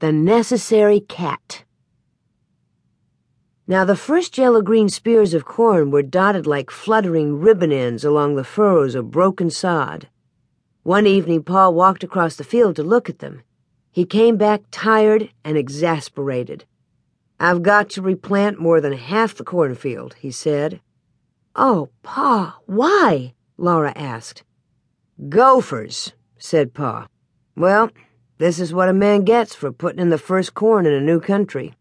The Necessary Cat. Now, the first yellow green spears of corn were dotted like fluttering ribbon ends along the furrows of broken sod. One evening, Pa walked across the field to look at them. He came back tired and exasperated. I've got to replant more than half the cornfield, he said. Oh, Pa, why? Laura asked. Gophers, said Pa. Well, this is what a man gets for putting in the first corn in a new country.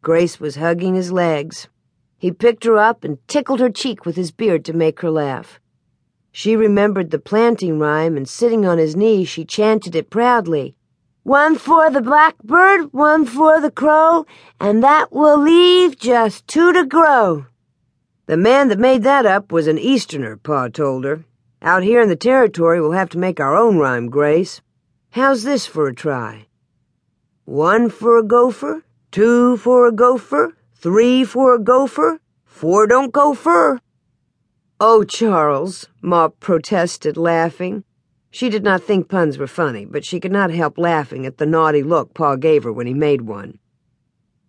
Grace was hugging his legs. He picked her up and tickled her cheek with his beard to make her laugh. She remembered the planting rhyme, and sitting on his knee, she chanted it proudly. One for the blackbird, one for the crow, and that will leave just two to grow. The man that made that up was an Easterner, Pa told her. Out here in the territory, we'll have to make our own rhyme, Grace. How's this for a try? One for a gopher, two for a gopher, three for a gopher, four don't go fur. Oh, Charles, Ma protested, laughing. She did not think puns were funny, but she could not help laughing at the naughty look Pa gave her when he made one.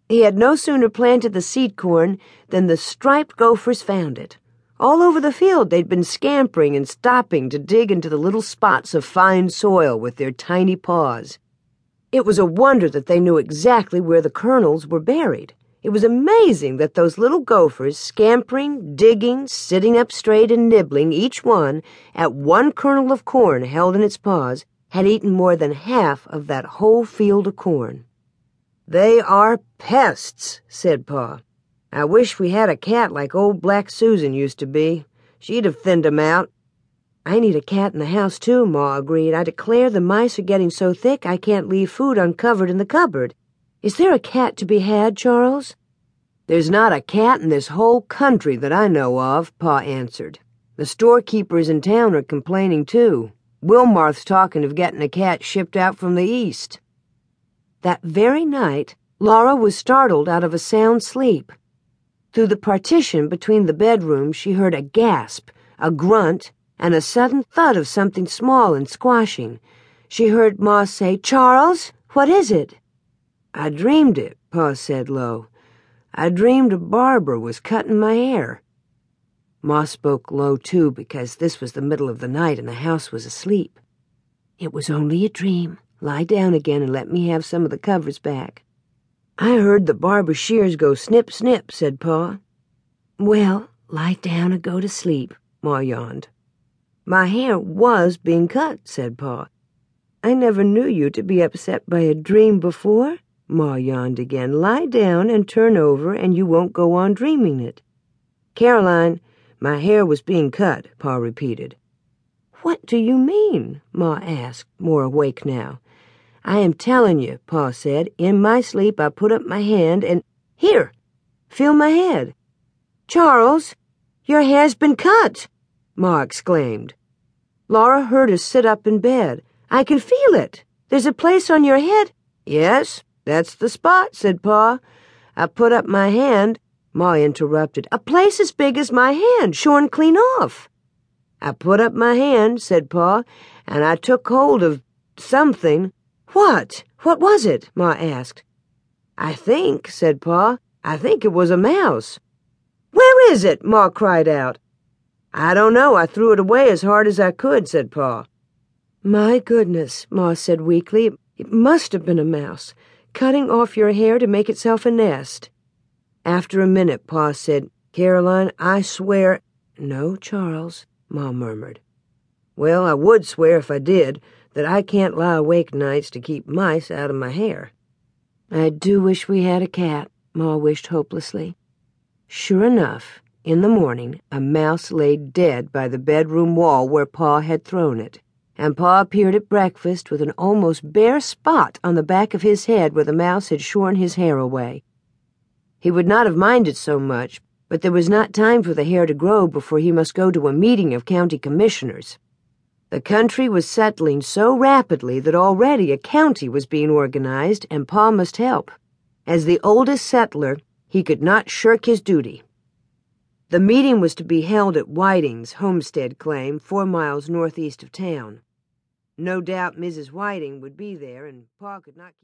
He had no sooner planted the seed corn than the striped gophers found it. All over the field, they'd been scampering and stopping to dig into the little spots of fine soil with their tiny paws. It was a wonder that they knew exactly where the kernels were buried. It was amazing that those little gophers, scampering, digging, sitting up straight, and nibbling, each one, at one kernel of corn held in its paws, had eaten more than half of that whole field of corn. They are pests, said Pa. I wish we had a cat like old Black Susan used to be. She'd have thinned 'em out. I need a cat in the house, too, Ma agreed. I declare the mice are getting so thick I can't leave food uncovered in the cupboard. Is there a cat to be had, Charles? There's not a cat in this whole country that I know of, Pa answered. The storekeepers in town are complaining, too. Wilmarth's talking of getting a cat shipped out from the east. That very night, Laura was startled out of a sound sleep. Through the partition between the bedrooms, she heard a gasp, a grunt, and a sudden thud of something small and squashing. She heard Ma say, Charles, what is it? I dreamed it, Pa said low. I dreamed a barber was cutting my hair. Ma spoke low, too, because this was the middle of the night and the house was asleep. It was only a dream. Lie down again and let me have some of the covers back. I heard the barber shears go snip, snip, said Pa. Well, lie down and go to sleep, Ma yawned. My hair was being cut, said Pa. I never knew you to be upset by a dream before, Ma yawned again. Lie down and turn over, and you won't go on dreaming it. Caroline, my hair was being cut, Pa repeated. What do you mean? Ma asked, more awake now. I am telling you, Pa said. In my sleep, I put up my hand and. Here! Feel my head. Charles, your hair's been cut, Ma exclaimed. Laura heard us sit up in bed. I can feel it. There's a place on your head. Yes, that's the spot, said Pa. I put up my hand. Ma interrupted. A place as big as my hand, shorn clean off. I put up my hand, said Pa, and I took hold of something. What? What was it? Ma asked. I think, said Pa, I think it was a mouse. Where is it? Ma cried out. I don't know. I threw it away as hard as I could, said Pa. My goodness, Ma said weakly. It must have been a mouse, cutting off your hair to make itself a nest. After a minute, Pa said, Caroline, I swear. No, Charles, Ma murmured. Well, I would swear if I did that I can't lie awake nights to keep mice out of my hair. I do wish we had a cat, Ma wished hopelessly. Sure enough, in the morning, a mouse lay dead by the bedroom wall where Pa had thrown it, and Pa appeared at breakfast with an almost bare spot on the back of his head where the mouse had shorn his hair away. He would not have minded so much, but there was not time for the hair to grow before he must go to a meeting of county commissioners. The country was settling so rapidly that already a county was being organized, and Pa must help. As the oldest settler, he could not shirk his duty. The meeting was to be held at Whiting's homestead claim, four miles northeast of town. No doubt Mrs. Whiting would be there, and Pa could not